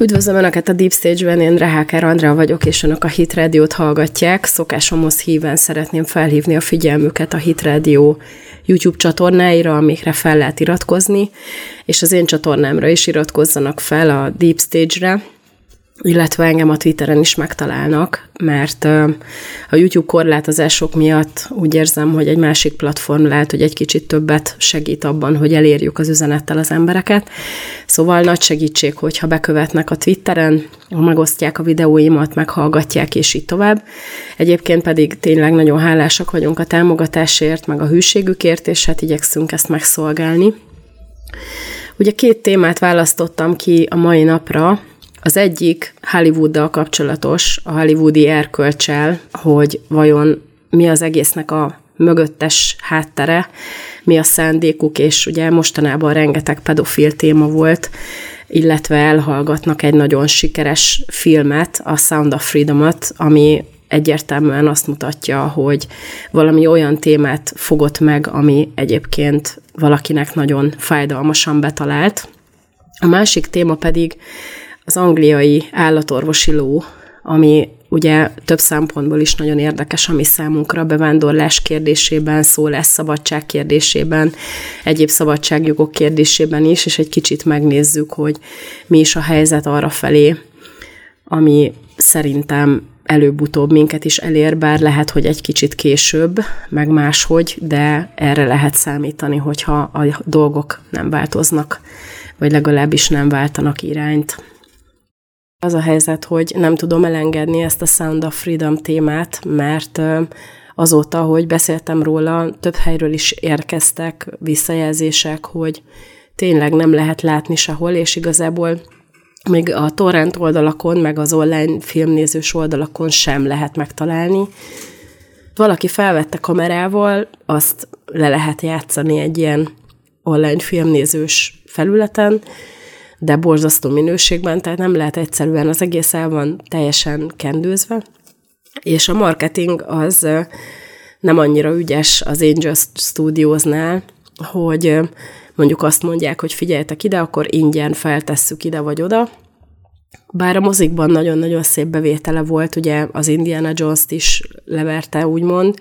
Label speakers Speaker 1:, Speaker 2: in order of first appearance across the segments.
Speaker 1: Üdvözlöm Önöket a Deep Stage-ben, én Reháker Andrea vagyok, és Önök a Hit Radio-t hallgatják. Szokásomhoz híven szeretném felhívni a figyelmüket a Hit Radio YouTube csatornáira, amikre fel lehet iratkozni, és az én csatornámra is iratkozzanak fel a Deep Stage-re, illetve engem a Twitteren is megtalálnak, mert a YouTube korlátozások miatt úgy érzem, hogy egy másik platform lehet, hogy egy kicsit többet segít abban, hogy elérjük az üzenettel az embereket. Szóval nagy segítség, hogyha bekövetnek a Twitteren, megosztják a videóimat, meghallgatják, és így tovább. Egyébként pedig tényleg nagyon hálásak vagyunk a támogatásért, meg a hűségükért, és hát igyekszünk ezt megszolgálni. Ugye két témát választottam ki a mai napra, az egyik Hollywooddal kapcsolatos, a hollywoodi erkölcsel, hogy vajon mi az egésznek a mögöttes háttere, mi a szándékuk, és ugye mostanában rengeteg pedofil téma volt, illetve elhallgatnak egy nagyon sikeres filmet, a Sound of Freedom-ot, ami egyértelműen azt mutatja, hogy valami olyan témát fogott meg, ami egyébként valakinek nagyon fájdalmasan betalált. A másik téma pedig az angliai állatorvosi ló, ami ugye több szempontból is nagyon érdekes, ami számunkra bevándorlás kérdésében, szabadság kérdésében, egyéb szabadságjogok kérdésében is, és egy kicsit megnézzük, hogy mi is a helyzet arra felé, ami szerintem előbb-utóbb minket is elér, bár lehet, hogy egy kicsit később, meg máshogy, de erre lehet számítani, hogyha a dolgok nem változnak, vagy legalábbis nem váltanak irányt. Az a helyzet, hogy nem tudom elengedni ezt a Sound of Freedom témát, mert azóta, hogy beszéltem róla, több helyről is érkeztek visszajelzések, hogy tényleg nem lehet látni sehol, és igazából még a torrent oldalakon, meg az online filmnézős oldalakon sem lehet megtalálni. Valaki felvette kamerával, azt le lehet játszani egy ilyen online filmnézős felületen, de borzasztó minőségben, tehát nem lehet egyszerűen, az egész el van teljesen kendőzve, és a marketing az nem annyira ügyes az Angel Studiosnál, hogy mondjuk azt mondják, hogy figyeljetek ide, akkor ingyen feltesszük ide vagy oda, bár a mozikban nagyon-nagyon szép bevétele volt, ugye az Indiana Jones-t is leverte, úgymond.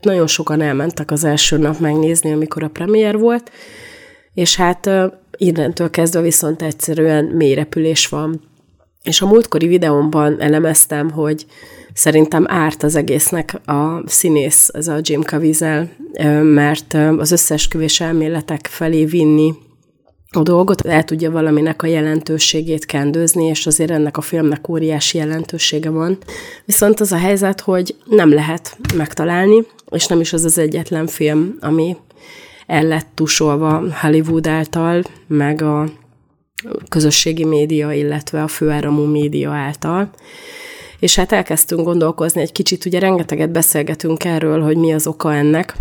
Speaker 1: Nagyon sokan elmentek az első nap megnézni, amikor a premier volt, és hát innentől kezdve viszont egyszerűen mély repülés van. És a múltkori videómban elemeztem, hogy szerintem árt az egésznek a színész, ez a Jim Caviezel, mert az összesküvés elméletek felé vinni a dolgot, el tudja valaminek a jelentőségét kendőzni, és azért ennek a filmnek óriási jelentősége van. Viszont az a helyzet, hogy nem lehet megtalálni, és nem is az az egyetlen film, ami el lett tusolva Hollywood által, meg a közösségi média, illetve a főáramú média által. És hát elkezdtünk gondolkozni egy kicsit, ugye rengeteget beszélgetünk erről, hogy mi az oka ennek,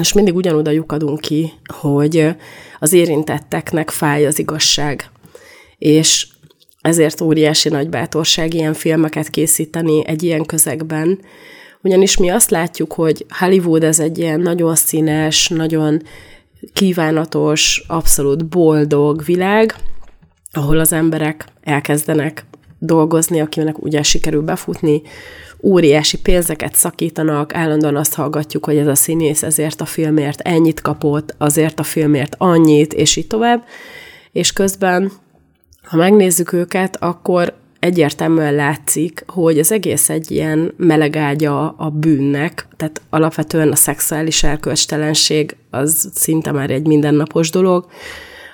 Speaker 1: és mindig ugyanoda lyukadunk ki, hogy az érintetteknek fáj az igazság. És ezért óriási nagy bátorság ilyen filmeket készíteni egy ilyen közegben, ugyanis mi azt látjuk, hogy Hollywood ez egy ilyen nagyon színes, nagyon kívánatos, abszolút boldog világ, ahol az emberek elkezdenek dolgozni, akinek ugye sikerül befutni, óriási pénzeket szakítanak, állandóan azt hallgatjuk, hogy ez a színész ezért a filmért ennyit kapott, azért a filmért annyit, és így tovább. És közben, ha megnézzük őket, akkor egyértelműen látszik, hogy az egész egy ilyen melegágya a bűnnek, tehát alapvetően a szexuális elkölcstelenség az szinte már egy mindennapos dolog,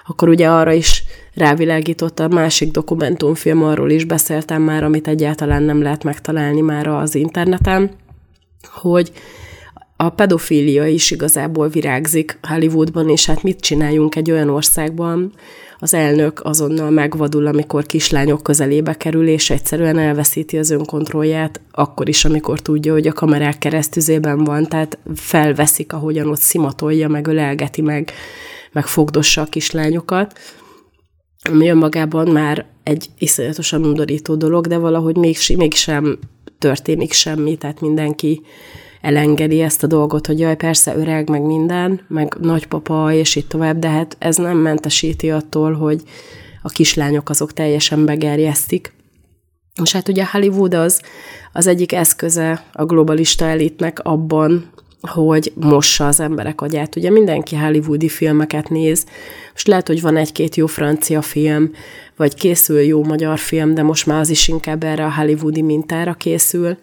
Speaker 1: akkor ugye arra is rávilágított a másik dokumentumfilm, arról is beszéltem már, amit egyáltalán nem lehet megtalálni már az interneten, hogy a pedofília is igazából virágzik Hollywoodban, és hát mit csináljunk egy olyan országban, az elnök azonnal megvadul, amikor kislányok közelébe kerül, és egyszerűen elveszíti az önkontrollját, akkor is, amikor tudja, hogy a kamerák keresztüzében van, tehát felveszik, ahogyan ott szimatolja, meg ölelgeti, meg, meg fogdossa a kislányokat, ami önmagában már egy iszonyatosan undorító dolog, de valahogy mégsem történik semmi, tehát mindenki elengedi ezt a dolgot, hogy jaj, persze öreg, meg minden, meg nagypapa, és itt tovább, de hát ez nem mentesíti attól, hogy a kislányok azok teljesen begerjesztik. És hát ugye Hollywood az, az egyik eszköze a globalista elitnek abban, hogy mossa az emberek agyát. Ugye mindenki hollywoodi filmeket néz, most lehet, hogy van egy-két jó francia film, vagy készül jó magyar film, de most már az is inkább erre a hollywoodi mintára készül,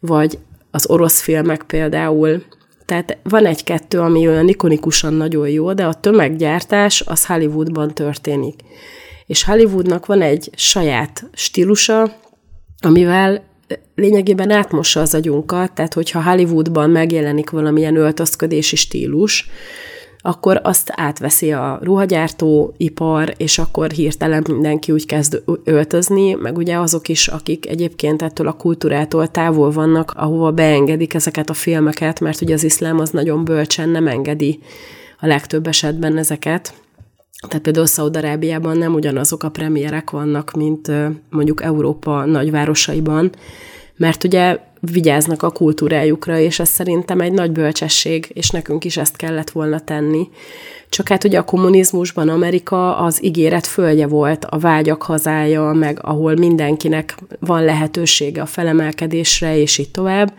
Speaker 1: vagy az orosz filmek például. Tehát van egy-kettő, ami olyan ikonikusan nagyon jó, de a tömeggyártás az Hollywoodban történik. És Hollywoodnak van egy saját stílusa, amivel lényegében átmossa az agyunkat, tehát hogyha Hollywoodban megjelenik valamilyen öltözködési stílus, akkor azt átveszi a ruhagyártó ipar, és akkor hirtelen mindenki úgy kezd öltözni, meg ugye azok is, akik egyébként ettől a kultúrától távol vannak, ahova beengedik ezeket a filmeket, mert ugye az iszlám az nagyon bölcsen nem engedi a legtöbb esetben ezeket. Tehát például Szaudarábiában nem ugyanazok a premierek vannak, mint mondjuk Európa nagyvárosaiban, mert ugye vigyáznak a kultúrájukra, és ez szerintem egy nagy bölcsesség, és nekünk is ezt kellett volna tenni. Csak hát ugye a kommunizmusban Amerika az ígéret földje volt, a vágyak hazája, meg ahol mindenkinek van lehetősége a felemelkedésre, és így tovább.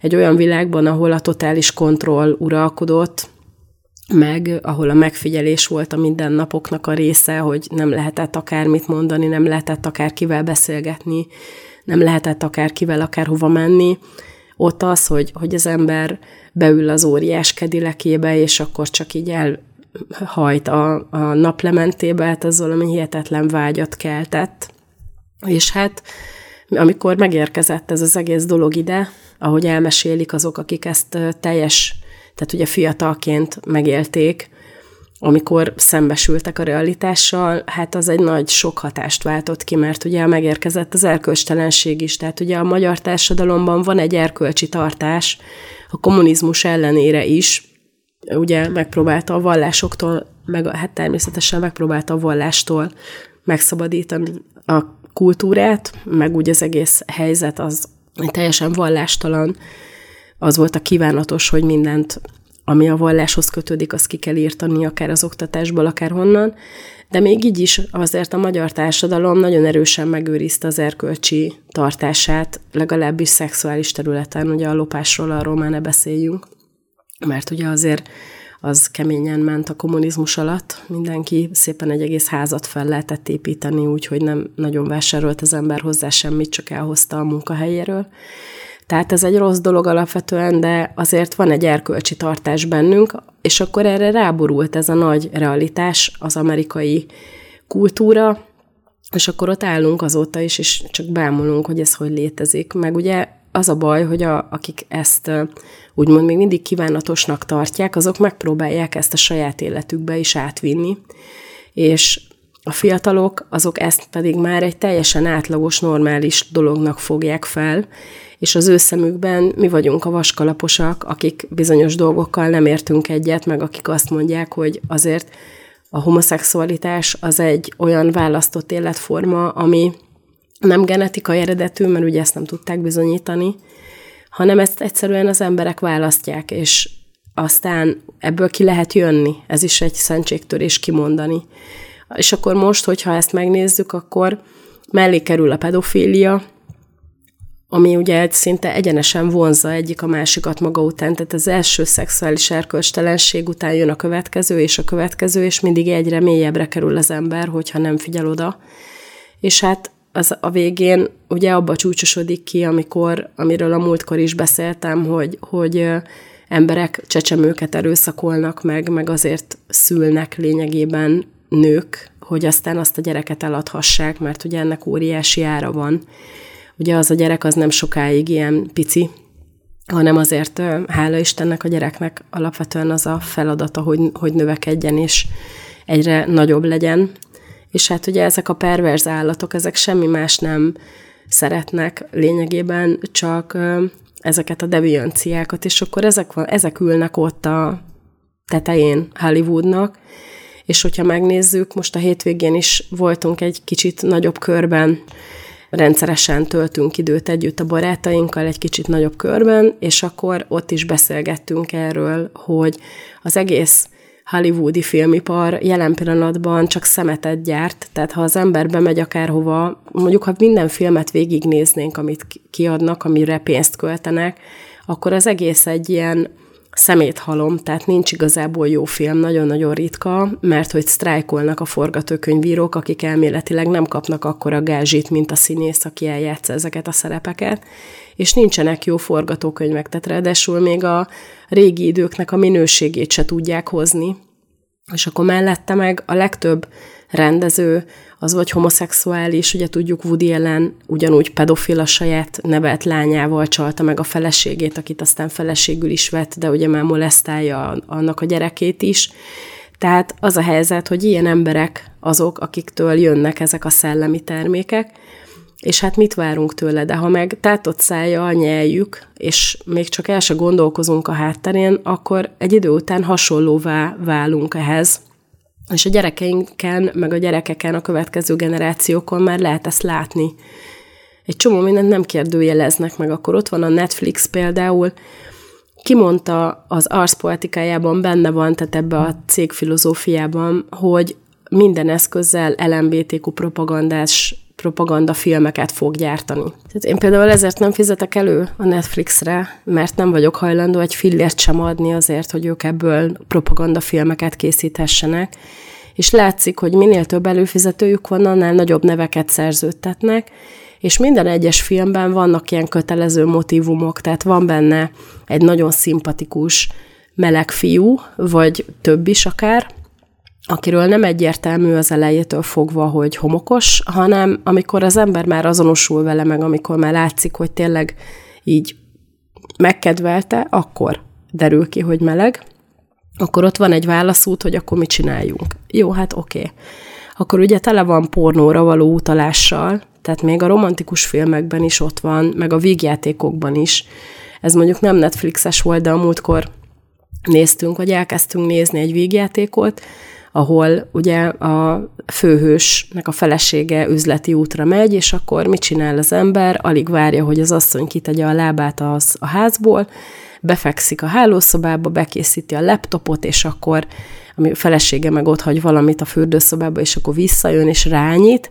Speaker 1: Egy olyan világban, ahol a totális kontroll uralkodott, meg ahol a megfigyelés volt a mindennapoknak a része, hogy nem lehetett akármit mondani, nem lehetett akárkivel beszélgetni, nem lehetett akárkivel akárhova menni. Ott az, hogy, hogy az ember beül az óriás kedilekébe, és akkor csak így elhajt a, a naplementébe, hát az valami hihetetlen vágyat keltett. És hát amikor megérkezett ez az egész dolog ide, ahogy elmesélik azok, akik ezt teljes tehát ugye fiatalként megélték, amikor szembesültek a realitással, hát az egy nagy sok hatást váltott ki, mert ugye megérkezett az erkölcstelenség is. Tehát ugye a magyar társadalomban van egy erkölcsi tartás, a kommunizmus ellenére is, ugye megpróbálta a vallásoktól, meg hát természetesen megpróbálta a vallástól megszabadítani a kultúrát, meg úgy az egész helyzet az teljesen vallástalan az volt a kívánatos, hogy mindent, ami a valláshoz kötődik, azt ki kell írtani, akár az oktatásból, akár honnan, de még így is azért a magyar társadalom nagyon erősen megőrizte az erkölcsi tartását, legalábbis szexuális területen, ugye a lopásról arról már ne beszéljünk, mert ugye azért az keményen ment a kommunizmus alatt, mindenki szépen egy egész házat fel lehetett építeni, úgyhogy nem nagyon vásárolt az ember hozzá semmit, csak elhozta a munkahelyéről. Tehát ez egy rossz dolog alapvetően, de azért van egy erkölcsi tartás bennünk, és akkor erre ráborult ez a nagy realitás, az amerikai kultúra, és akkor ott állunk azóta is, és csak bámulunk, hogy ez hogy létezik. Meg ugye az a baj, hogy a, akik ezt úgymond még mindig kívánatosnak tartják, azok megpróbálják ezt a saját életükbe is átvinni, és a fiatalok azok ezt pedig már egy teljesen átlagos, normális dolognak fogják fel, és az ő szemükben mi vagyunk a vaskalaposak, akik bizonyos dolgokkal nem értünk egyet, meg akik azt mondják, hogy azért a homoszexualitás az egy olyan választott életforma, ami nem genetikai eredetű, mert ugye ezt nem tudták bizonyítani, hanem ezt egyszerűen az emberek választják, és aztán ebből ki lehet jönni. Ez is egy szentségtörés kimondani. És akkor most, hogyha ezt megnézzük, akkor mellé kerül a pedofília, ami ugye egy szinte egyenesen vonzza egyik a másikat maga után, tehát az első szexuális erkölcstelenség után jön a következő, és a következő, és mindig egyre mélyebbre kerül az ember, hogyha nem figyel oda. És hát az a végén ugye abba csúcsosodik ki, amikor, amiről a múltkor is beszéltem, hogy, hogy emberek csecsemőket erőszakolnak meg, meg azért szülnek lényegében nők, hogy aztán azt a gyereket eladhassák, mert ugye ennek óriási ára van. Ugye az a gyerek az nem sokáig ilyen pici, hanem azért, hála Istennek, a gyereknek alapvetően az a feladata, hogy, hogy növekedjen és egyre nagyobb legyen. És hát ugye ezek a perverz állatok, ezek semmi más nem szeretnek lényegében, csak ezeket a devianciákat, és akkor ezek, van, ezek ülnek ott a tetején Hollywoodnak, és hogyha megnézzük, most a hétvégén is voltunk egy kicsit nagyobb körben, rendszeresen töltünk időt együtt a barátainkkal egy kicsit nagyobb körben, és akkor ott is beszélgettünk erről, hogy az egész hollywoodi filmipar jelen pillanatban csak szemetet gyárt, tehát ha az ember bemegy akárhova, mondjuk ha minden filmet végignéznénk, amit kiadnak, amire pénzt költenek, akkor az egész egy ilyen szeméthalom, tehát nincs igazából jó film, nagyon-nagyon ritka, mert hogy sztrájkolnak a forgatókönyvírók, akik elméletileg nem kapnak akkora gázsit, mint a színész, aki eljátsza ezeket a szerepeket, és nincsenek jó forgatókönyvek, tehát ráadásul még a régi időknek a minőségét se tudják hozni, és akkor mellette meg a legtöbb rendező az vagy homoszexuális, ugye tudjuk Woody Allen ugyanúgy pedofil a saját nevelt lányával csalta meg a feleségét, akit aztán feleségül is vett, de ugye már molesztálja annak a gyerekét is. Tehát az a helyzet, hogy ilyen emberek azok, akiktől jönnek ezek a szellemi termékek, és hát mit várunk tőle, de ha meg tátott szája nyeljük, és még csak el se gondolkozunk a hátterén, akkor egy idő után hasonlóvá válunk ehhez, és a gyerekeinken, meg a gyerekeken, a következő generációkon már lehet ezt látni. Egy csomó mindent nem kérdőjeleznek meg, akkor ott van a Netflix például, kimondta az Ars poetikájában benne van, tehát ebbe a cég filozófiában, hogy minden eszközzel LMBTQ propagandás propaganda filmeket fog gyártani. Tehát én például ezért nem fizetek elő a Netflixre, mert nem vagyok hajlandó egy fillért sem adni azért, hogy ők ebből propaganda filmeket készíthessenek. És látszik, hogy minél több előfizetőjük van, annál nagyobb neveket szerződtetnek, és minden egyes filmben vannak ilyen kötelező motivumok, tehát van benne egy nagyon szimpatikus meleg fiú, vagy több is akár, akiről nem egyértelmű az elejétől fogva, hogy homokos, hanem amikor az ember már azonosul vele, meg amikor már látszik, hogy tényleg így megkedvelte, akkor derül ki, hogy meleg, akkor ott van egy válaszút, hogy akkor mit csináljunk. Jó, hát oké. Okay. Akkor ugye tele van pornóra való utalással, tehát még a romantikus filmekben is ott van, meg a vígjátékokban is. Ez mondjuk nem Netflixes volt, de a múltkor néztünk, vagy elkezdtünk nézni egy vígjátékot, ahol ugye a főhősnek a felesége üzleti útra megy, és akkor mit csinál az ember? Alig várja, hogy az asszony kitegye a lábát az, a házból, befekszik a hálószobába, bekészíti a laptopot, és akkor a felesége meg ott hagy valamit a fürdőszobába, és akkor visszajön és rányít,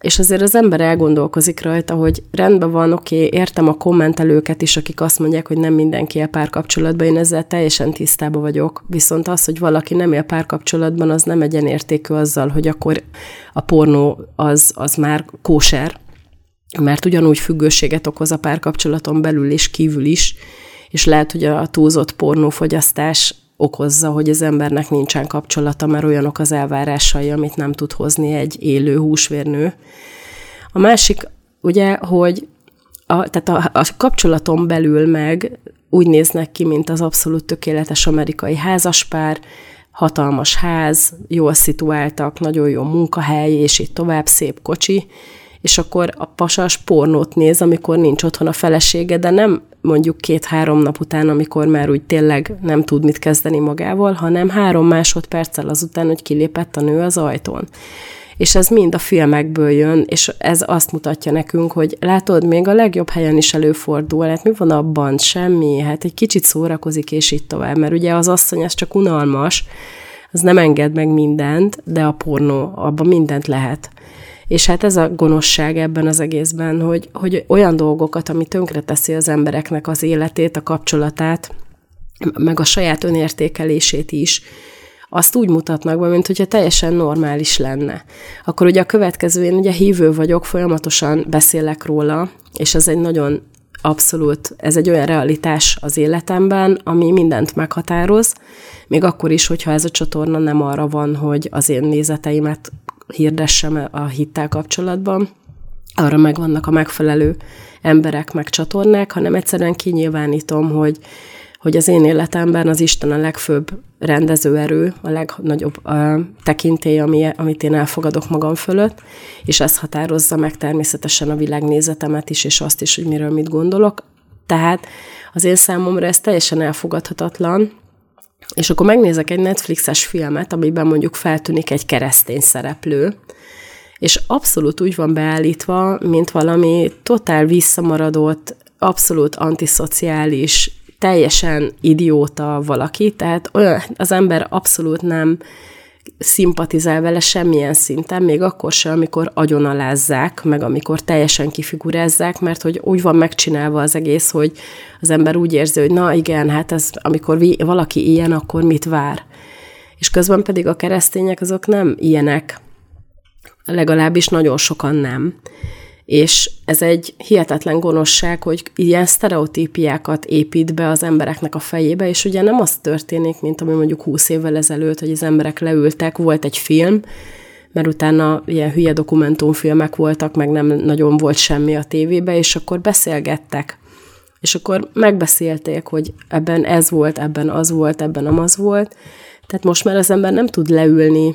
Speaker 1: és azért az ember elgondolkozik rajta, hogy rendben van, oké, okay, értem a kommentelőket is, akik azt mondják, hogy nem mindenki él párkapcsolatban, én ezzel teljesen tisztában vagyok. Viszont az, hogy valaki nem él párkapcsolatban, az nem egyenértékű azzal, hogy akkor a pornó az, az már kóser, mert ugyanúgy függőséget okoz a párkapcsolaton belül és kívül is, és lehet, hogy a túlzott pornófogyasztás okozza, hogy az embernek nincsen kapcsolata, mert olyanok az elvárásai, amit nem tud hozni egy élő húsvérnő. A másik, ugye, hogy a, tehát a, a kapcsolaton belül meg úgy néznek ki, mint az abszolút tökéletes amerikai házaspár, hatalmas ház, jól szituáltak, nagyon jó munkahely, és itt tovább szép kocsi, és akkor a pasas pornót néz, amikor nincs otthon a felesége, de nem mondjuk két-három nap után, amikor már úgy tényleg nem tud mit kezdeni magával, hanem három másodperccel azután, hogy kilépett a nő az ajtón. És ez mind a filmekből jön, és ez azt mutatja nekünk, hogy látod, még a legjobb helyen is előfordul, hát mi van abban? Semmi, hát egy kicsit szórakozik, és itt tovább, mert ugye az asszony, ez csak unalmas, az nem enged meg mindent, de a pornó, abban mindent lehet. És hát ez a gonoszság ebben az egészben, hogy, hogy olyan dolgokat, ami tönkreteszi az embereknek az életét, a kapcsolatát, meg a saját önértékelését is, azt úgy mutatnak be, mint hogyha teljesen normális lenne. Akkor ugye a következő, én ugye hívő vagyok, folyamatosan beszélek róla, és ez egy nagyon abszolút, ez egy olyan realitás az életemben, ami mindent meghatároz, még akkor is, hogyha ez a csatorna nem arra van, hogy az én nézeteimet hirdessem a hittel kapcsolatban, arra megvannak a megfelelő emberek, meg csatornák, hanem egyszerűen kinyilvánítom, hogy, hogy az én életemben az Isten a legfőbb rendezőerő, a legnagyobb a tekintély, ami, amit én elfogadok magam fölött, és ez határozza meg természetesen a világnézetemet is, és azt is, hogy miről mit gondolok. Tehát az én számomra ez teljesen elfogadhatatlan, és akkor megnézek egy Netflixes filmet, amiben mondjuk feltűnik egy keresztény szereplő, és abszolút úgy van beállítva, mint valami totál visszamaradott, abszolút antiszociális, teljesen idióta valaki, tehát olyan, az ember abszolút nem szimpatizál vele semmilyen szinten, még akkor sem, amikor agyonalázzák, meg amikor teljesen kifigurázzák, mert hogy úgy van megcsinálva az egész, hogy az ember úgy érzi, hogy na igen, hát ez, amikor valaki ilyen, akkor mit vár? És közben pedig a keresztények azok nem ilyenek, legalábbis nagyon sokan nem. És ez egy hihetetlen gonoszság, hogy ilyen sztereotípiákat épít be az embereknek a fejébe, és ugye nem az történik, mint ami mondjuk 20 évvel ezelőtt, hogy az emberek leültek, volt egy film, mert utána ilyen hülye dokumentumfilmek voltak, meg nem nagyon volt semmi a tévébe, és akkor beszélgettek. És akkor megbeszélték, hogy ebben ez volt, ebben az volt, ebben amaz volt. Tehát most már az ember nem tud leülni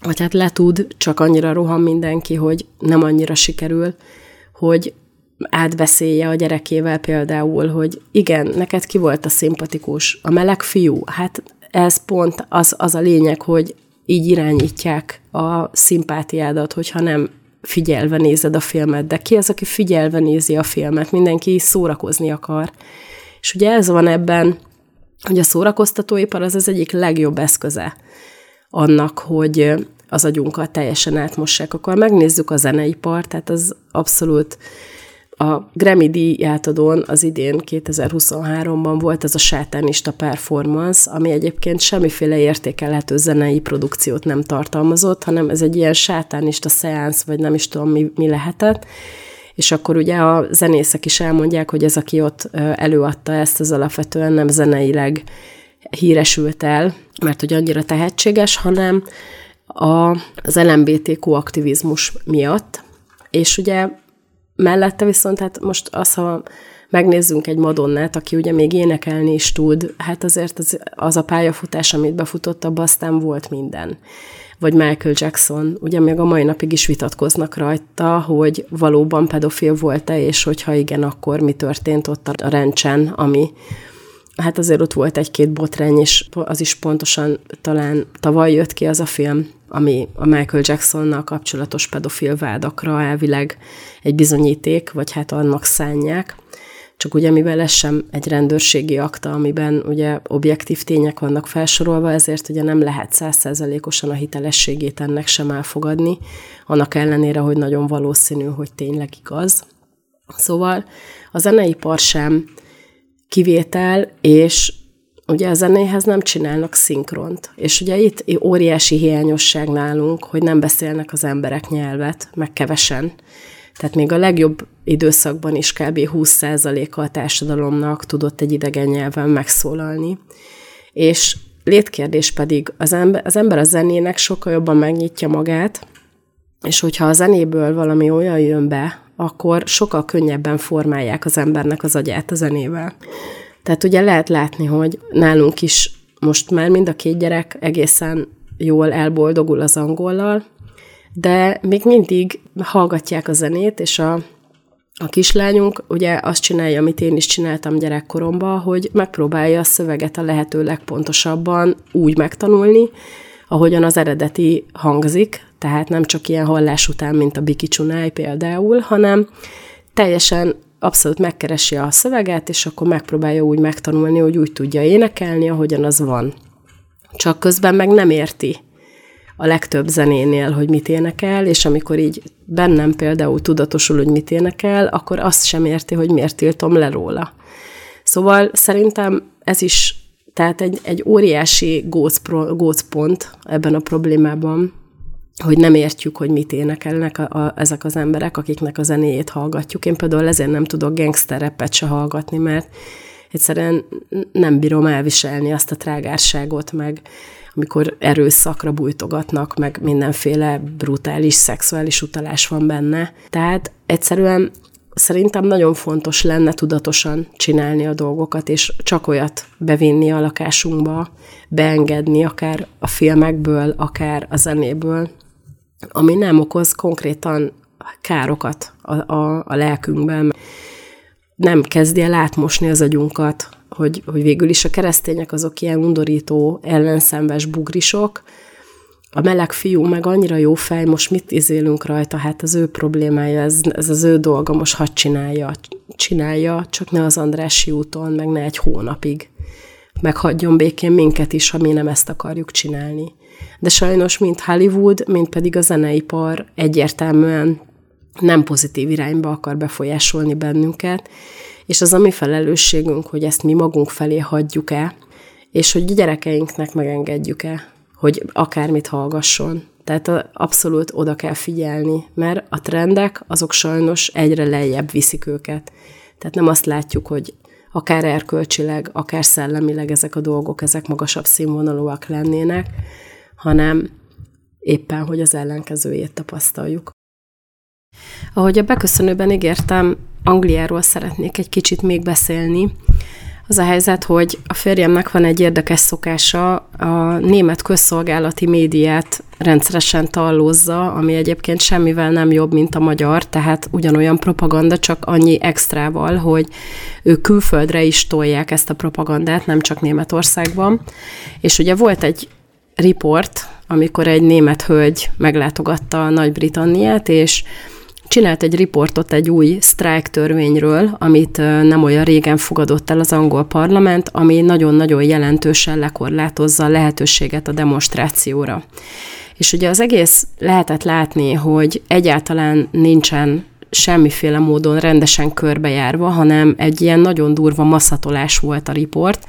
Speaker 1: vagy hát letud, csak annyira rohan mindenki, hogy nem annyira sikerül, hogy átbeszélje a gyerekével például, hogy igen, neked ki volt a szimpatikus, a meleg fiú, hát ez pont az, az a lényeg, hogy így irányítják a szimpátiádat, hogyha nem figyelve nézed a filmet, de ki az, aki figyelve nézi a filmet? Mindenki szórakozni akar. És ugye ez van ebben, hogy a szórakoztatóipar az az egyik legjobb eszköze annak, hogy az agyunkat teljesen átmossák. Akkor megnézzük a zeneipart, tehát az abszolút a Grammy díj átadón az idén 2023-ban volt ez a sátánista performance, ami egyébként semmiféle értékelhető zenei produkciót nem tartalmazott, hanem ez egy ilyen sátánista szeánsz, vagy nem is tudom mi, mi lehetett, és akkor ugye a zenészek is elmondják, hogy ez, aki ott előadta ezt, az alapvetően nem zeneileg híresült el, mert hogy annyira tehetséges, hanem a, az LMBTQ aktivizmus miatt, és ugye mellette viszont hát most az, ha megnézzünk egy Madonnát, aki ugye még énekelni is tud, hát azért az, az a pályafutás, amit befutott, abban aztán volt minden. Vagy Michael Jackson, ugye még a mai napig is vitatkoznak rajta, hogy valóban pedofil volt-e, és hogyha igen, akkor mi történt ott a rendsen, ami hát azért ott volt egy-két botrány, és az is pontosan talán tavaly jött ki az a film, ami a Michael Jacksonnal kapcsolatos pedofil vádakra elvileg egy bizonyíték, vagy hát annak szánják. Csak ugye, mivel ez sem egy rendőrségi akta, amiben ugye objektív tények vannak felsorolva, ezért ugye nem lehet százszerzelékosan a hitelességét ennek sem elfogadni, annak ellenére, hogy nagyon valószínű, hogy tényleg igaz. Szóval a zeneipar sem kivétel, és ugye a zenéhez nem csinálnak szinkront. És ugye itt óriási hiányosság nálunk, hogy nem beszélnek az emberek nyelvet, meg kevesen. Tehát még a legjobb időszakban is kb. 20%-a a társadalomnak tudott egy idegen nyelven megszólalni. És létkérdés pedig az ember, az ember a zenének sokkal jobban megnyitja magát, és hogyha a zenéből valami olyan jön be, akkor sokkal könnyebben formálják az embernek az agyát a zenével. Tehát ugye lehet látni, hogy nálunk is most már mind a két gyerek egészen jól elboldogul az angollal, de még mindig hallgatják a zenét, és a, a kislányunk ugye azt csinálja, amit én is csináltam gyerekkoromban, hogy megpróbálja a szöveget a lehető legpontosabban úgy megtanulni, ahogyan az eredeti hangzik, tehát nem csak ilyen hallás után, mint a Biki Csunáj például, hanem teljesen abszolút megkeresi a szöveget, és akkor megpróbálja úgy megtanulni, hogy úgy tudja énekelni, ahogyan az van. Csak közben meg nem érti a legtöbb zenénél, hogy mit énekel, és amikor így bennem például tudatosul, hogy mit énekel, akkor azt sem érti, hogy miért tiltom le róla. Szóval szerintem ez is tehát egy, egy óriási gócpont ebben a problémában, hogy nem értjük, hogy mit énekelnek a, a, ezek az emberek, akiknek a zenéjét hallgatjuk. Én például ezért nem tudok gangster se hallgatni, mert egyszerűen nem bírom elviselni azt a trágárságot, meg amikor erőszakra bújtogatnak, meg mindenféle brutális, szexuális utalás van benne. Tehát egyszerűen szerintem nagyon fontos lenne tudatosan csinálni a dolgokat, és csak olyat bevinni a lakásunkba, beengedni akár a filmekből, akár a zenéből, ami nem okoz konkrétan károkat a, a, a lelkünkben. Nem kezdi el átmosni az agyunkat, hogy, hogy végül is a keresztények azok ilyen undorító, ellenszenves bugrisok, a meleg fiú meg annyira jó fej, most mit izélünk rajta, hát az ő problémája, ez, ez az ő dolga, most hadd csinálja. csinálja, csak ne az Andrási úton, meg ne egy hónapig. Meghagyjon békén minket is, ha mi nem ezt akarjuk csinálni. De sajnos mind Hollywood, mind pedig a zeneipar egyértelműen nem pozitív irányba akar befolyásolni bennünket, és az a mi felelősségünk, hogy ezt mi magunk felé hagyjuk-e, és hogy gyerekeinknek megengedjük-e, hogy akármit hallgasson. Tehát abszolút oda kell figyelni, mert a trendek azok sajnos egyre lejjebb viszik őket. Tehát nem azt látjuk, hogy akár erkölcsileg, akár szellemileg ezek a dolgok, ezek magasabb színvonalúak lennének, hanem éppen, hogy az ellenkezőjét tapasztaljuk. Ahogy a beköszönőben ígértem, Angliáról szeretnék egy kicsit még beszélni. Az a helyzet, hogy a férjemnek van egy érdekes szokása, a német közszolgálati médiát rendszeresen tallózza, ami egyébként semmivel nem jobb, mint a magyar, tehát ugyanolyan propaganda, csak annyi extrával, hogy ők külföldre is tolják ezt a propagandát, nem csak Németországban. És ugye volt egy riport, amikor egy német hölgy meglátogatta Nagy-Britanniát, és csinált egy riportot egy új sztrájk törvényről, amit nem olyan régen fogadott el az angol parlament, ami nagyon-nagyon jelentősen lekorlátozza a lehetőséget a demonstrációra. És ugye az egész lehetett látni, hogy egyáltalán nincsen semmiféle módon rendesen körbejárva, hanem egy ilyen nagyon durva masszatolás volt a riport,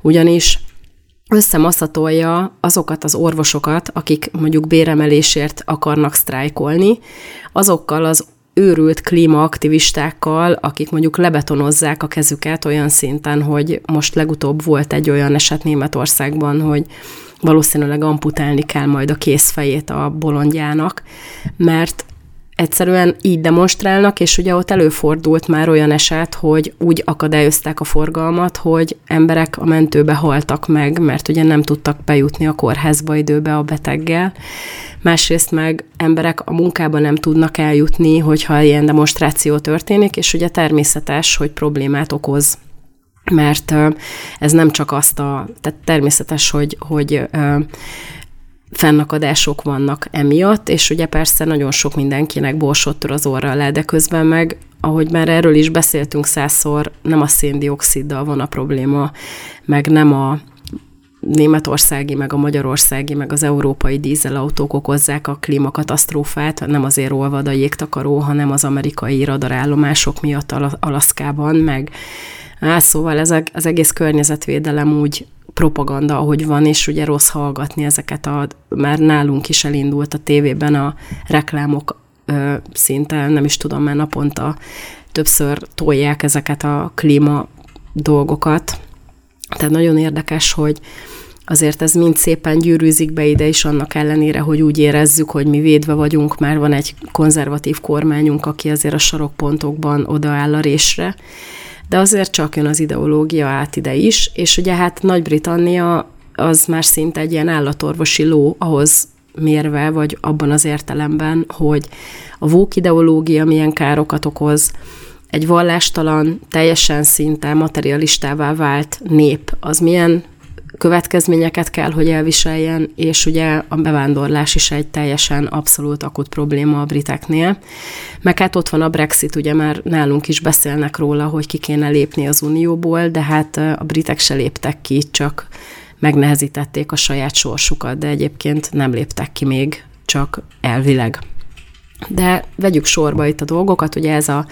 Speaker 1: ugyanis összemaszatolja azokat az orvosokat, akik mondjuk béremelésért akarnak sztrájkolni, azokkal az őrült klímaaktivistákkal, akik mondjuk lebetonozzák a kezüket olyan szinten, hogy most legutóbb volt egy olyan eset Németországban, hogy valószínűleg amputálni kell majd a kézfejét a bolondjának, mert egyszerűen így demonstrálnak, és ugye ott előfordult már olyan eset, hogy úgy akadályozták a forgalmat, hogy emberek a mentőbe haltak meg, mert ugye nem tudtak bejutni a kórházba időbe a beteggel. Másrészt meg emberek a munkába nem tudnak eljutni, hogyha ilyen demonstráció történik, és ugye természetes, hogy problémát okoz mert ez nem csak azt a, tehát természetes, hogy, hogy fennakadások vannak emiatt, és ugye persze nagyon sok mindenkinek borsott az orra alá, de közben meg, ahogy már erről is beszéltünk százszor, nem a széndioksziddal van a probléma, meg nem a németországi, meg a magyarországi, meg az európai dízelautók okozzák a klímakatasztrófát, nem azért olvad a jégtakaró, hanem az amerikai radarállomások miatt Alaszkában, meg Á, szóval ez az egész környezetvédelem úgy propaganda, ahogy van, és ugye rossz hallgatni ezeket a, már nálunk is elindult a tévében a reklámok ö, szinte, nem is tudom, már naponta többször tolják ezeket a klíma dolgokat. Tehát nagyon érdekes, hogy azért ez mind szépen gyűrűzik be ide is, annak ellenére, hogy úgy érezzük, hogy mi védve vagyunk, már van egy konzervatív kormányunk, aki azért a sarokpontokban odaáll a résre de azért csak jön az ideológia át ide is, és ugye hát Nagy-Britannia az már szinte egy ilyen állatorvosi ló ahhoz mérve, vagy abban az értelemben, hogy a vók ideológia milyen károkat okoz, egy vallástalan, teljesen szinte materialistává vált nép, az milyen következményeket kell, hogy elviseljen, és ugye a bevándorlás is egy teljesen abszolút akut probléma a briteknél. Meg hát ott van a Brexit, ugye már nálunk is beszélnek róla, hogy ki kéne lépni az Unióból, de hát a britek se léptek ki, csak megnehezítették a saját sorsukat, de egyébként nem léptek ki még, csak elvileg. De vegyük sorba itt a dolgokat, ugye ez a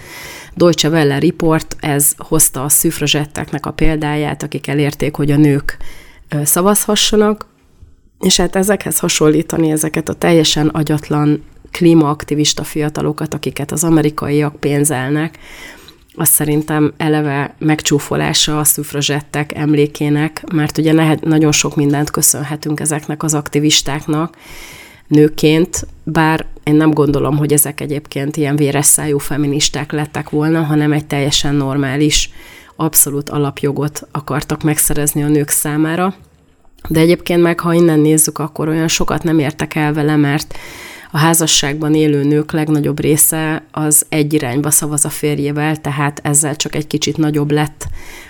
Speaker 1: Deutsche Welle report, ez hozta a szüfrazsetteknek a példáját, akik elérték, hogy a nők szavazhassanak, és hát ezekhez hasonlítani ezeket a teljesen agyatlan klímaaktivista fiatalokat, akiket az amerikaiak pénzelnek, azt szerintem eleve megcsúfolása a szüfrazsettek emlékének, mert ugye nehet, nagyon sok mindent köszönhetünk ezeknek az aktivistáknak nőként, bár én nem gondolom, hogy ezek egyébként ilyen véres szájú feministák lettek volna, hanem egy teljesen normális abszolút alapjogot akartak megszerezni a nők számára. De egyébként meg, ha innen nézzük, akkor olyan sokat nem értek el vele, mert a házasságban élő nők legnagyobb része az egy irányba szavaz a férjével, tehát ezzel csak egy kicsit nagyobb lett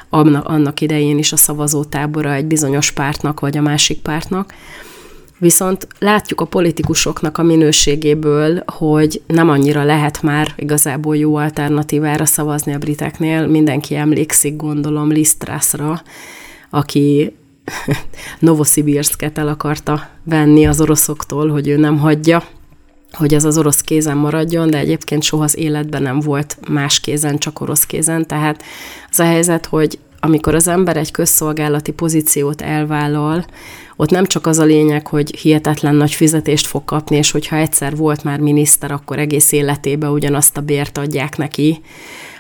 Speaker 1: annak idején is a szavazótábora egy bizonyos pártnak vagy a másik pártnak. Viszont látjuk a politikusoknak a minőségéből, hogy nem annyira lehet már igazából jó alternatívára szavazni a briteknél. Mindenki emlékszik, gondolom, Lisztrászra, aki Novoszibirsket el akarta venni az oroszoktól, hogy ő nem hagyja, hogy ez az orosz kézen maradjon, de egyébként soha az életben nem volt más kézen, csak orosz kézen. Tehát az a helyzet, hogy amikor az ember egy közszolgálati pozíciót elvállal, ott nem csak az a lényeg, hogy hihetetlen nagy fizetést fog kapni, és hogyha egyszer volt már miniszter, akkor egész életébe ugyanazt a bért adják neki,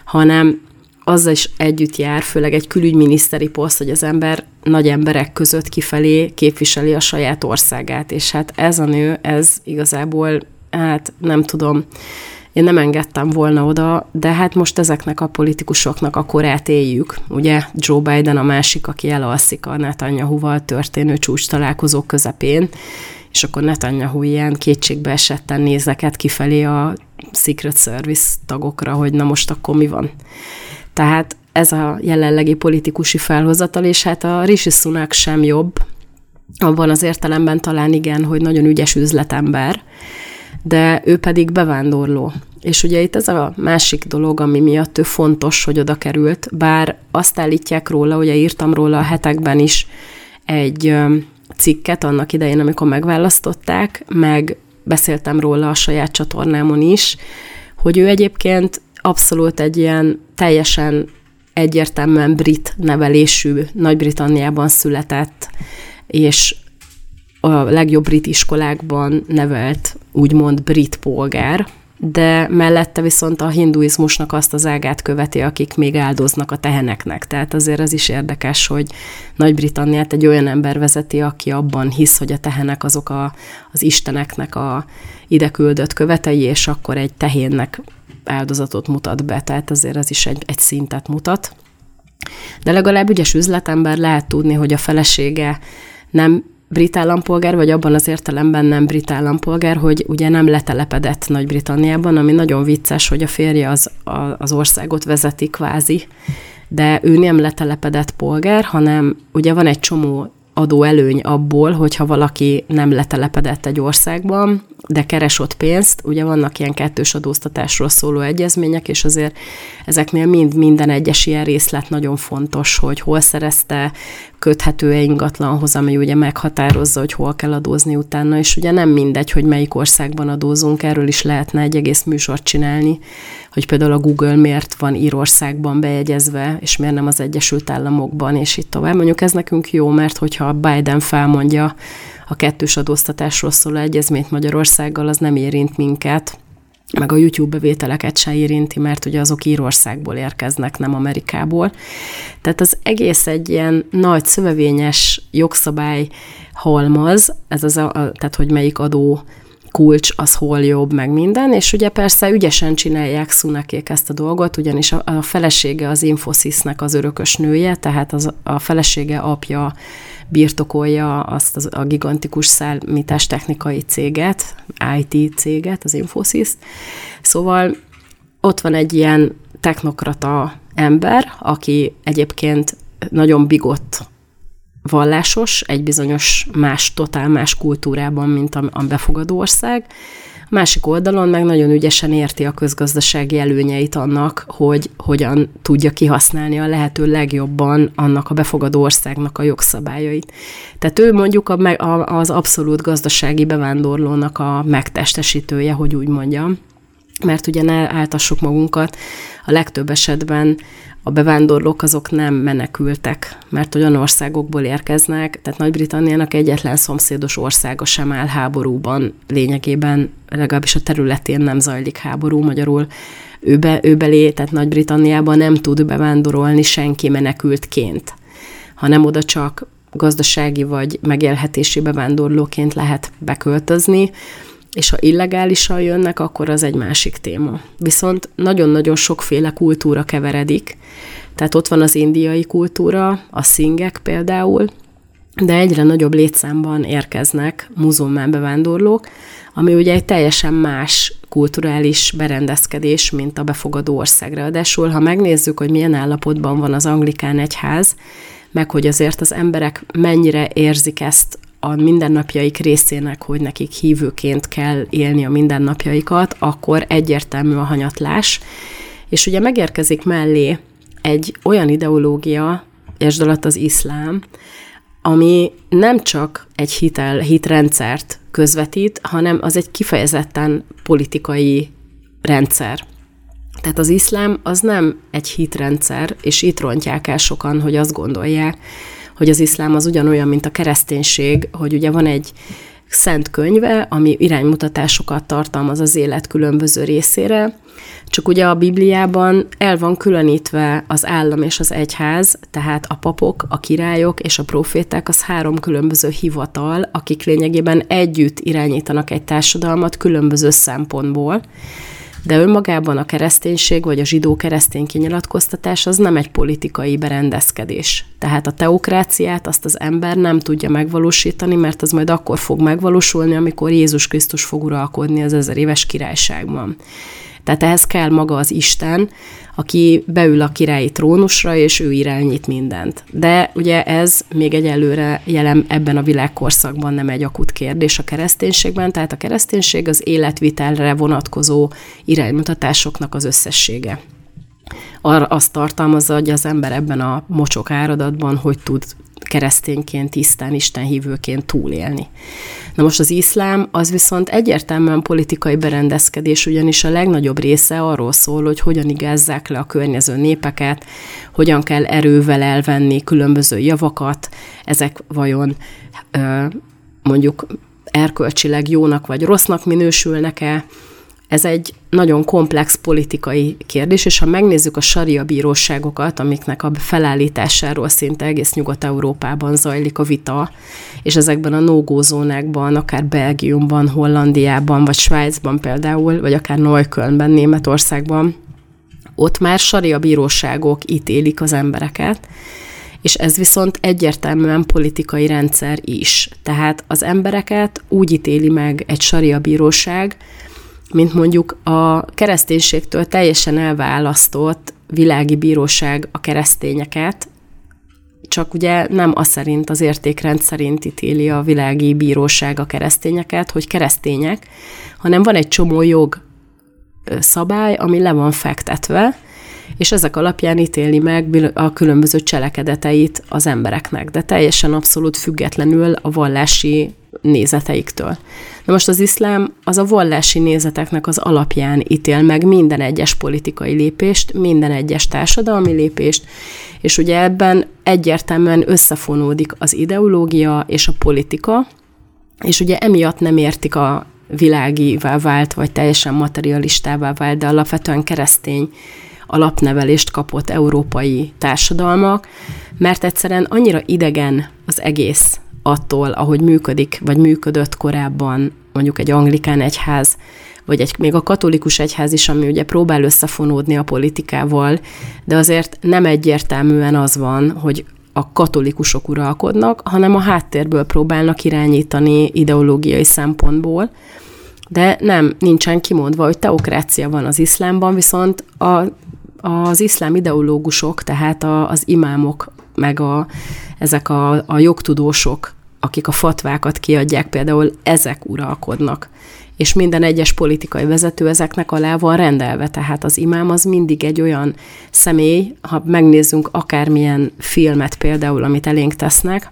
Speaker 1: hanem az is együtt jár, főleg egy külügyminiszteri poszt, hogy az ember nagy emberek között kifelé képviseli a saját országát, és hát ez a nő, ez igazából, hát nem tudom, én nem engedtem volna oda, de hát most ezeknek a politikusoknak a korát éljük. Ugye Joe Biden a másik, aki elalszik a Netanyahu-val történő csúcs találkozók közepén, és akkor Netanyahu ilyen kétségbe esetten nézeket kifelé a Secret Service tagokra, hogy na most akkor mi van. Tehát ez a jelenlegi politikusi felhozatal, és hát a Rishi Sunak sem jobb, abban az értelemben talán igen, hogy nagyon ügyes üzletember, de ő pedig bevándorló. És ugye itt ez a másik dolog, ami miatt ő fontos, hogy oda került, bár azt állítják róla, ugye írtam róla a hetekben is egy cikket annak idején, amikor megválasztották, meg beszéltem róla a saját csatornámon is, hogy ő egyébként abszolút egy ilyen teljesen egyértelműen brit nevelésű, Nagy-Britanniában született, és a legjobb brit iskolákban nevelt úgymond brit polgár, de mellette viszont a hinduizmusnak azt az ágát követi, akik még áldoznak a teheneknek. Tehát azért az is érdekes, hogy Nagy-Britanniát egy olyan ember vezeti, aki abban hisz, hogy a tehenek azok a, az isteneknek a ide küldött követei, és akkor egy tehénnek áldozatot mutat be, tehát azért ez is egy, egy szintet mutat. De legalább ügyes üzletember lehet tudni, hogy a felesége nem brit állampolgár, vagy abban az értelemben nem brit állampolgár, hogy ugye nem letelepedett Nagy-Britanniában, ami nagyon vicces, hogy a férje az, a, az országot vezeti kvázi, de ő nem letelepedett polgár, hanem ugye van egy csomó adó előny abból, hogyha valaki nem letelepedett egy országban, de keres ott pénzt, ugye vannak ilyen kettős adóztatásról szóló egyezmények, és azért ezeknél mind minden egyes ilyen részlet nagyon fontos, hogy hol szerezte, köthető-e ingatlanhoz, ami ugye meghatározza, hogy hol kell adózni utána, és ugye nem mindegy, hogy melyik országban adózunk, erről is lehetne egy egész műsort csinálni, hogy például a Google miért van Írországban bejegyezve, és miért nem az Egyesült Államokban, és itt tovább. Mondjuk ez nekünk jó, mert hogyha Biden felmondja a kettős adóztatásról szóló egyezményt Magyarországgal, az nem érint minket, meg a YouTube bevételeket se érinti, mert ugye azok Írországból érkeznek, nem Amerikából. Tehát az egész egy ilyen nagy szövevényes jogszabály halmaz, ez az a, tehát hogy melyik adó kulcs az hol jobb, meg minden, és ugye persze ügyesen csinálják Szunakék ezt a dolgot, ugyanis a, a felesége az Infosysnek az örökös nője, tehát az, a felesége apja birtokolja azt az, a gigantikus számítás technikai céget, IT céget, az Infosys. Szóval ott van egy ilyen technokrata ember, aki egyébként nagyon bigott vallásos, egy bizonyos más, totál más kultúrában, mint a, a befogadó ország, Másik oldalon meg nagyon ügyesen érti a közgazdasági előnyeit annak, hogy hogyan tudja kihasználni a lehető legjobban annak a befogadó országnak a jogszabályait. Tehát ő mondjuk a, a, az abszolút gazdasági bevándorlónak a megtestesítője, hogy úgy mondjam mert ugye ne áltassuk magunkat, a legtöbb esetben a bevándorlók azok nem menekültek, mert olyan országokból érkeznek, tehát Nagy-Britanniának egyetlen szomszédos országa sem áll háborúban, lényegében legalábbis a területén nem zajlik háború, magyarul. Ő, be, ő belé, tehát Nagy-Britanniában nem tud bevándorolni senki menekültként, hanem oda csak gazdasági vagy megélhetési bevándorlóként lehet beköltözni, és ha illegálisan jönnek, akkor az egy másik téma. Viszont nagyon-nagyon sokféle kultúra keveredik, tehát ott van az indiai kultúra, a szingek például, de egyre nagyobb létszámban érkeznek muzulmán bevándorlók, ami ugye egy teljesen más kulturális berendezkedés, mint a befogadó ország. Ráadásul, ha megnézzük, hogy milyen állapotban van az anglikán egyház, meg hogy azért az emberek mennyire érzik ezt a mindennapjaik részének, hogy nekik hívőként kell élni a mindennapjaikat, akkor egyértelmű a hanyatlás. És ugye megérkezik mellé egy olyan ideológia, és alatt az iszlám, ami nem csak egy hitel, hitrendszert közvetít, hanem az egy kifejezetten politikai rendszer. Tehát az iszlám az nem egy hitrendszer, és itt rontják el sokan, hogy azt gondolják, hogy az iszlám az ugyanolyan, mint a kereszténység, hogy ugye van egy szent könyve, ami iránymutatásokat tartalmaz az élet különböző részére, csak ugye a Bibliában el van különítve az állam és az egyház, tehát a papok, a királyok és a proféták az három különböző hivatal, akik lényegében együtt irányítanak egy társadalmat különböző szempontból, de önmagában a kereszténység vagy a zsidó keresztény kinyilatkoztatás az nem egy politikai berendezkedés. Tehát a teokráciát azt az ember nem tudja megvalósítani, mert az majd akkor fog megvalósulni, amikor Jézus Krisztus fog uralkodni az ezer éves királyságban. Tehát ehhez kell maga az Isten, aki beül a királyi trónusra, és ő irányít mindent. De ugye ez még egyelőre jelen ebben a világkorszakban nem egy akut kérdés a kereszténységben, tehát a kereszténység az életvitelre vonatkozó iránymutatásoknak az összessége azt tartalmazza, hogy az ember ebben a mocsok áradatban hogy tud keresztényként, tisztán, istenhívőként túlélni. Na most az iszlám az viszont egyértelműen politikai berendezkedés, ugyanis a legnagyobb része arról szól, hogy hogyan igázzák le a környező népeket, hogyan kell erővel elvenni különböző javakat, ezek vajon mondjuk erkölcsileg jónak vagy rossznak minősülnek-e, ez egy nagyon komplex politikai kérdés, és ha megnézzük a saria bíróságokat, amiknek a felállításáról szinte egész Nyugat-Európában zajlik a vita, és ezekben a no zónákban, akár Belgiumban, Hollandiában, vagy Svájcban például, vagy akár Neuköllnben, Németországban, ott már saria bíróságok ítélik az embereket, és ez viszont egyértelműen politikai rendszer is. Tehát az embereket úgy ítéli meg egy saria bíróság, mint mondjuk a kereszténységtől teljesen elválasztott világi bíróság a keresztényeket, csak ugye nem az szerint, az értékrend szerint ítéli a világi bíróság a keresztényeket, hogy keresztények, hanem van egy csomó jog szabály, ami le van fektetve, és ezek alapján ítéli meg a különböző cselekedeteit az embereknek, de teljesen abszolút függetlenül a vallási nézeteiktől. Na most az iszlám az a vallási nézeteknek az alapján ítél meg minden egyes politikai lépést, minden egyes társadalmi lépést, és ugye ebben egyértelműen összefonódik az ideológia és a politika, és ugye emiatt nem értik a világivá vált, vagy teljesen materialistává vált, de alapvetően keresztény alapnevelést kapott európai társadalmak, mert egyszerűen annyira idegen az egész attól, ahogy működik, vagy működött korábban mondjuk egy anglikán egyház, vagy egy, még a katolikus egyház is, ami ugye próbál összefonódni a politikával, de azért nem egyértelműen az van, hogy a katolikusok uralkodnak, hanem a háttérből próbálnak irányítani ideológiai szempontból, de nem, nincsen kimondva, hogy teokrácia van az iszlámban, viszont a, az iszlám ideológusok, tehát a, az imámok, meg a, ezek a, a jogtudósok, akik a fatvákat kiadják, például ezek uralkodnak. És minden egyes politikai vezető ezeknek alá van rendelve, tehát az imám az mindig egy olyan személy, ha megnézzünk akármilyen filmet például, amit elénk tesznek,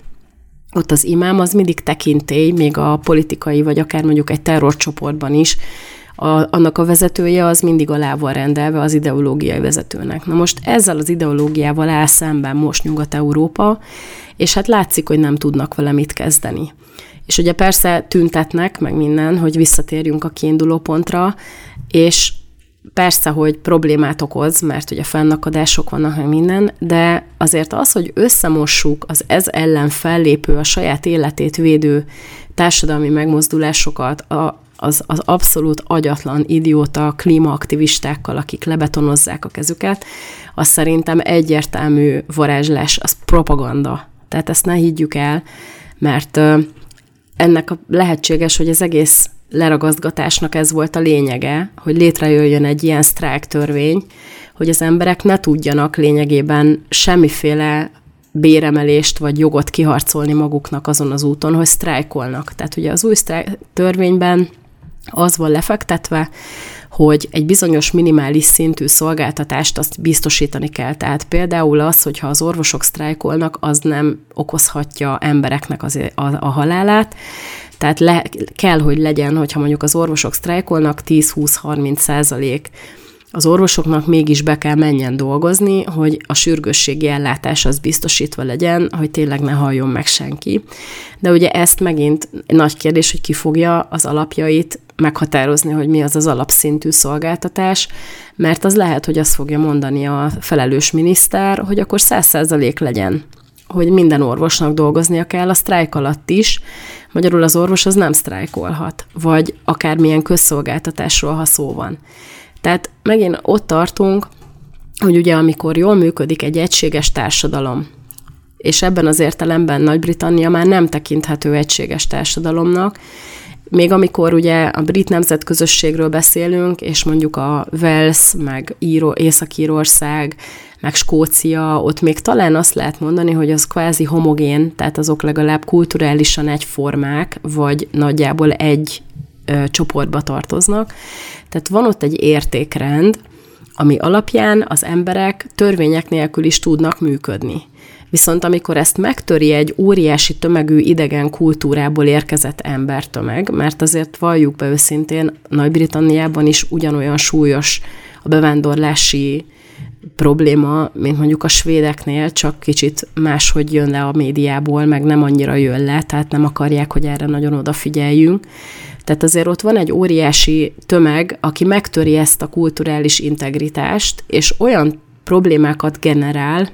Speaker 1: ott az imám az mindig tekintély, még a politikai, vagy akár mondjuk egy terrorcsoportban is, a, annak a vezetője az mindig alá van rendelve az ideológiai vezetőnek. Na most ezzel az ideológiával áll szemben most Nyugat-Európa, és hát látszik, hogy nem tudnak vele mit kezdeni. És ugye persze tüntetnek, meg minden, hogy visszatérjünk a kiinduló pontra, és persze, hogy problémát okoz, mert ugye fennakadások vannak, meg minden, de azért az, hogy összemossuk az ez ellen fellépő, a saját életét védő társadalmi megmozdulásokat a, az, az abszolút agyatlan, idióta klímaaktivistákkal, akik lebetonozzák a kezüket, az szerintem egyértelmű varázslás, az propaganda. Tehát ezt ne higgyük el, mert ennek a lehetséges, hogy az egész leragazgatásnak ez volt a lényege, hogy létrejöjjön egy ilyen sztrájk törvény, hogy az emberek ne tudjanak lényegében semmiféle béremelést vagy jogot kiharcolni maguknak azon az úton, hogy sztrájkolnak. Tehát ugye az új sztrájk törvényben az van lefektetve, hogy egy bizonyos minimális szintű szolgáltatást azt biztosítani kell. Tehát például az, hogyha az orvosok sztrájkolnak, az nem okozhatja embereknek az, a, a halálát, tehát le, kell, hogy legyen, hogyha mondjuk az orvosok sztrájkolnak, 10-20-30 százalék az orvosoknak mégis be kell menjen dolgozni, hogy a sürgősségi ellátás az biztosítva legyen, hogy tényleg ne halljon meg senki. De ugye ezt megint nagy kérdés, hogy ki fogja az alapjait meghatározni, hogy mi az az alapszintű szolgáltatás, mert az lehet, hogy azt fogja mondani a felelős miniszter, hogy akkor száz százalék legyen hogy minden orvosnak dolgoznia kell a sztrájk alatt is, magyarul az orvos az nem sztrájkolhat, vagy akármilyen közszolgáltatásról, ha szó van. Tehát megint ott tartunk, hogy ugye amikor jól működik egy egységes társadalom, és ebben az értelemben Nagy-Britannia már nem tekinthető egységes társadalomnak, még amikor ugye a brit nemzetközösségről beszélünk, és mondjuk a Wales, meg Író, Észak-Írország, meg Skócia, ott még talán azt lehet mondani, hogy az kvázi homogén, tehát azok legalább kulturálisan egyformák, vagy nagyjából egy csoportba tartoznak. Tehát van ott egy értékrend, ami alapján az emberek törvények nélkül is tudnak működni. Viszont amikor ezt megtöri egy óriási tömegű idegen kultúrából érkezett embertömeg, mert azért valljuk be őszintén, Nagy-Britanniában is ugyanolyan súlyos a bevándorlási probléma, mint mondjuk a svédeknél, csak kicsit máshogy jön le a médiából, meg nem annyira jön le, tehát nem akarják, hogy erre nagyon odafigyeljünk. Tehát azért ott van egy óriási tömeg, aki megtöri ezt a kulturális integritást, és olyan problémákat generál,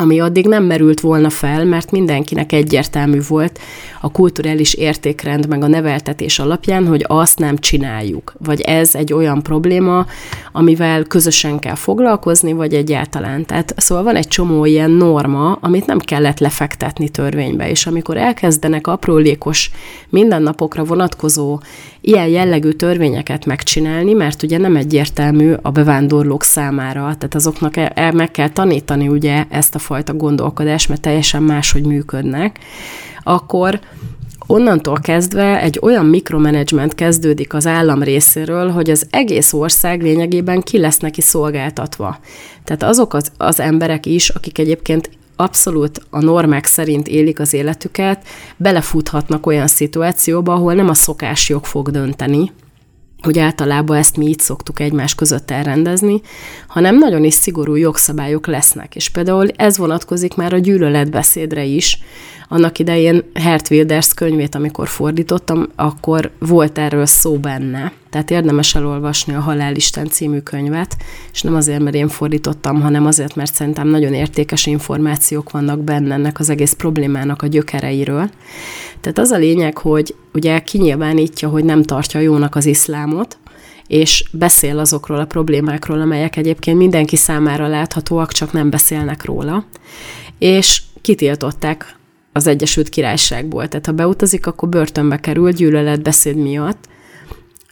Speaker 1: ami addig nem merült volna fel, mert mindenkinek egyértelmű volt a kulturális értékrend meg a neveltetés alapján, hogy azt nem csináljuk. Vagy ez egy olyan probléma, amivel közösen kell foglalkozni, vagy egyáltalán. Tehát szóval van egy csomó ilyen norma, amit nem kellett lefektetni törvénybe, és amikor elkezdenek aprólékos mindennapokra vonatkozó ilyen jellegű törvényeket megcsinálni, mert ugye nem egyértelmű a bevándorlók számára, tehát azoknak el, el meg kell tanítani ugye ezt a fajta gondolkodást, mert teljesen máshogy működnek, akkor onnantól kezdve egy olyan mikromanagement kezdődik az állam részéről, hogy az egész ország lényegében ki lesz neki szolgáltatva. Tehát azok az, az emberek is, akik egyébként abszolút a normák szerint élik az életüket, belefuthatnak olyan szituációba, ahol nem a szokásjog fog dönteni, hogy általában ezt mi így szoktuk egymás között elrendezni, hanem nagyon is szigorú jogszabályok lesznek. És például ez vonatkozik már a gyűlöletbeszédre is, annak idején Hert Wilders könyvét, amikor fordítottam, akkor volt erről szó benne. Tehát érdemes elolvasni a Halálisten című könyvet, és nem azért, mert én fordítottam, hanem azért, mert szerintem nagyon értékes információk vannak benne ennek az egész problémának a gyökereiről. Tehát az a lényeg, hogy ugye kinyilvánítja, hogy nem tartja jónak az iszlámot, és beszél azokról a problémákról, amelyek egyébként mindenki számára láthatóak, csak nem beszélnek róla. És kitiltották az Egyesült Királyságból. Tehát ha beutazik, akkor börtönbe kerül gyűlöletbeszéd miatt.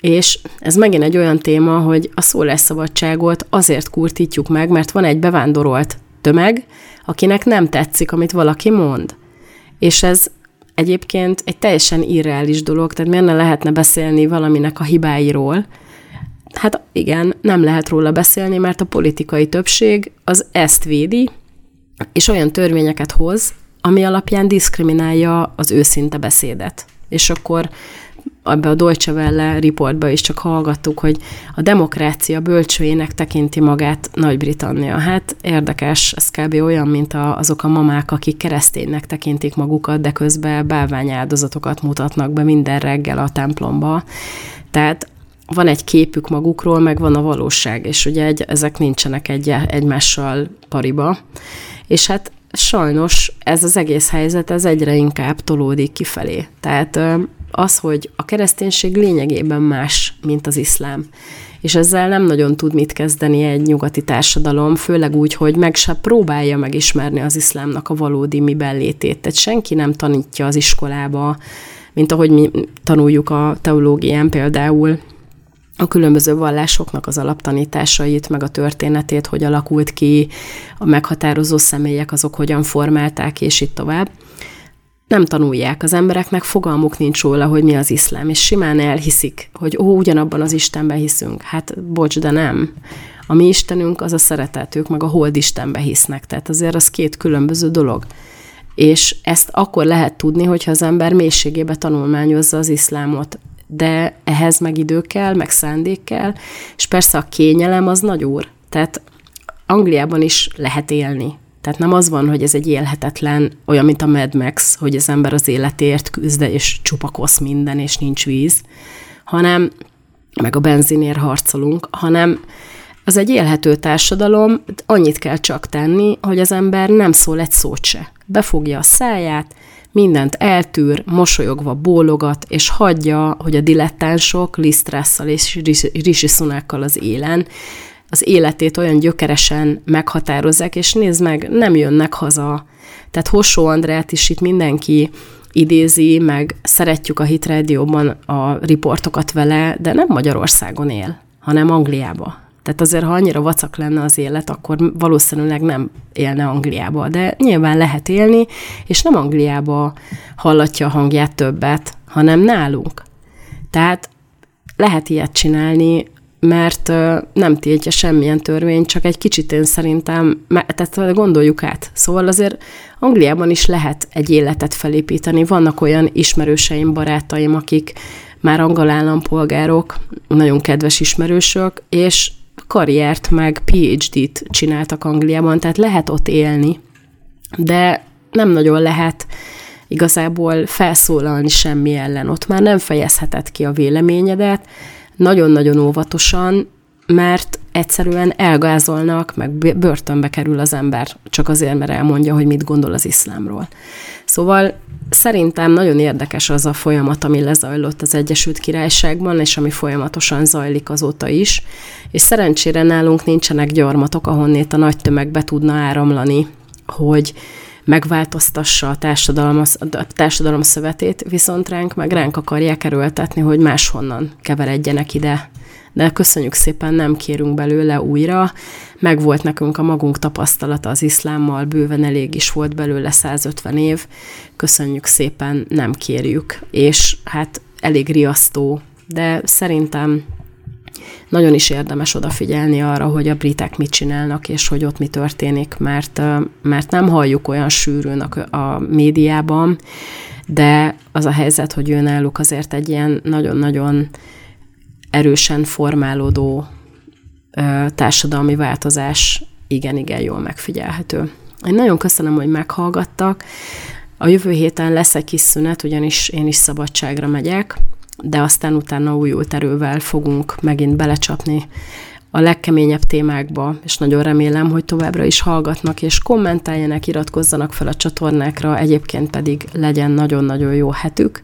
Speaker 1: És ez megint egy olyan téma, hogy a szólásszabadságot azért kurtítjuk meg, mert van egy bevándorolt tömeg, akinek nem tetszik, amit valaki mond. És ez egyébként egy teljesen irreális dolog, tehát miért ne lehetne beszélni valaminek a hibáiról, Hát igen, nem lehet róla beszélni, mert a politikai többség az ezt védi, és olyan törvényeket hoz, ami alapján diszkriminálja az őszinte beszédet. És akkor ebbe a Deutsche Welle riportba is csak hallgattuk, hogy a demokrácia bölcsőjének tekinti magát Nagy-Britannia. Hát érdekes, ez kb. olyan, mint a, azok a mamák, akik kereszténynek tekintik magukat, de közben bálványáldozatokat mutatnak be minden reggel a templomba. Tehát van egy képük magukról, meg van a valóság, és ugye egy, ezek nincsenek egy, egymással pariba. És hát sajnos ez az egész helyzet, ez egyre inkább tolódik kifelé. Tehát az, hogy a kereszténység lényegében más, mint az iszlám. És ezzel nem nagyon tud mit kezdeni egy nyugati társadalom, főleg úgy, hogy meg se próbálja megismerni az iszlámnak a valódi mi bellétét. Tehát senki nem tanítja az iskolába, mint ahogy mi tanuljuk a teológián például, a különböző vallásoknak az alaptanításait, meg a történetét, hogy alakult ki, a meghatározó személyek azok hogyan formálták, és itt tovább. Nem tanulják, az embereknek fogalmuk nincs róla, hogy mi az iszlám, és simán elhiszik, hogy ó, ugyanabban az Istenben hiszünk. Hát bocs, de nem. A mi Istenünk az a szeretet, ők meg a hold Istenbe hisznek, tehát azért az két különböző dolog. És ezt akkor lehet tudni, hogyha az ember mélységébe tanulmányozza az iszlámot de ehhez meg idő kell, meg szándék kell, és persze a kényelem az nagy úr. Tehát Angliában is lehet élni. Tehát nem az van, hogy ez egy élhetetlen, olyan, mint a Mad Max, hogy az ember az életért küzd, és csupakosz minden, és nincs víz, hanem, meg a benzinért harcolunk, hanem az egy élhető társadalom, annyit kell csak tenni, hogy az ember nem szól egy szót se. Befogja a száját, mindent eltűr, mosolyogva bólogat, és hagyja, hogy a dilettánsok Lisztrásszal és Rishi az élen az életét olyan gyökeresen meghatározzák, és nézd meg, nem jönnek haza. Tehát Hossó Andrát is itt mindenki idézi, meg szeretjük a Hit Radio-ban a riportokat vele, de nem Magyarországon él, hanem Angliába. Tehát azért, ha annyira vacak lenne az élet, akkor valószínűleg nem élne Angliába. De nyilván lehet élni, és nem Angliába hallatja a hangját többet, hanem nálunk. Tehát lehet ilyet csinálni, mert nem tiltja semmilyen törvény, csak egy kicsit én szerintem, tehát gondoljuk át. Szóval azért Angliában is lehet egy életet felépíteni. Vannak olyan ismerőseim, barátaim, akik már angol állampolgárok, nagyon kedves ismerősök, és karriert, meg PhD-t csináltak Angliában, tehát lehet ott élni, de nem nagyon lehet igazából felszólalni semmi ellen. Ott már nem fejezheted ki a véleményedet, nagyon-nagyon óvatosan, mert egyszerűen elgázolnak, meg börtönbe kerül az ember, csak azért, mert elmondja, hogy mit gondol az iszlámról. Szóval szerintem nagyon érdekes az a folyamat, ami lezajlott az Egyesült Királyságban, és ami folyamatosan zajlik azóta is, és szerencsére nálunk nincsenek gyarmatok, ahonnét a nagy tömeg be tudna áramlani, hogy megváltoztassa a társadalom, a társadalom szövetét, viszont ránk meg ránk akarják erőltetni, hogy máshonnan keveredjenek ide de köszönjük szépen, nem kérünk belőle újra. Meg volt nekünk a magunk tapasztalata az iszlámmal, bőven elég is volt belőle 150 év. Köszönjük szépen, nem kérjük. És hát elég riasztó, de szerintem nagyon is érdemes odafigyelni arra, hogy a britek mit csinálnak, és hogy ott mi történik, mert, mert nem halljuk olyan sűrűn a, a médiában, de az a helyzet, hogy ő náluk azért egy ilyen nagyon-nagyon erősen formálódó társadalmi változás igen-igen jól megfigyelhető. Én nagyon köszönöm, hogy meghallgattak. A jövő héten lesz egy kis szünet, ugyanis én is szabadságra megyek, de aztán utána újult erővel fogunk megint belecsapni a legkeményebb témákba, és nagyon remélem, hogy továbbra is hallgatnak, és kommentáljanak, iratkozzanak fel a csatornákra, egyébként pedig legyen nagyon-nagyon jó hetük,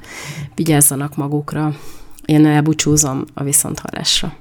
Speaker 1: vigyázzanak magukra. Én elbúcsúzom a viszonthallásra.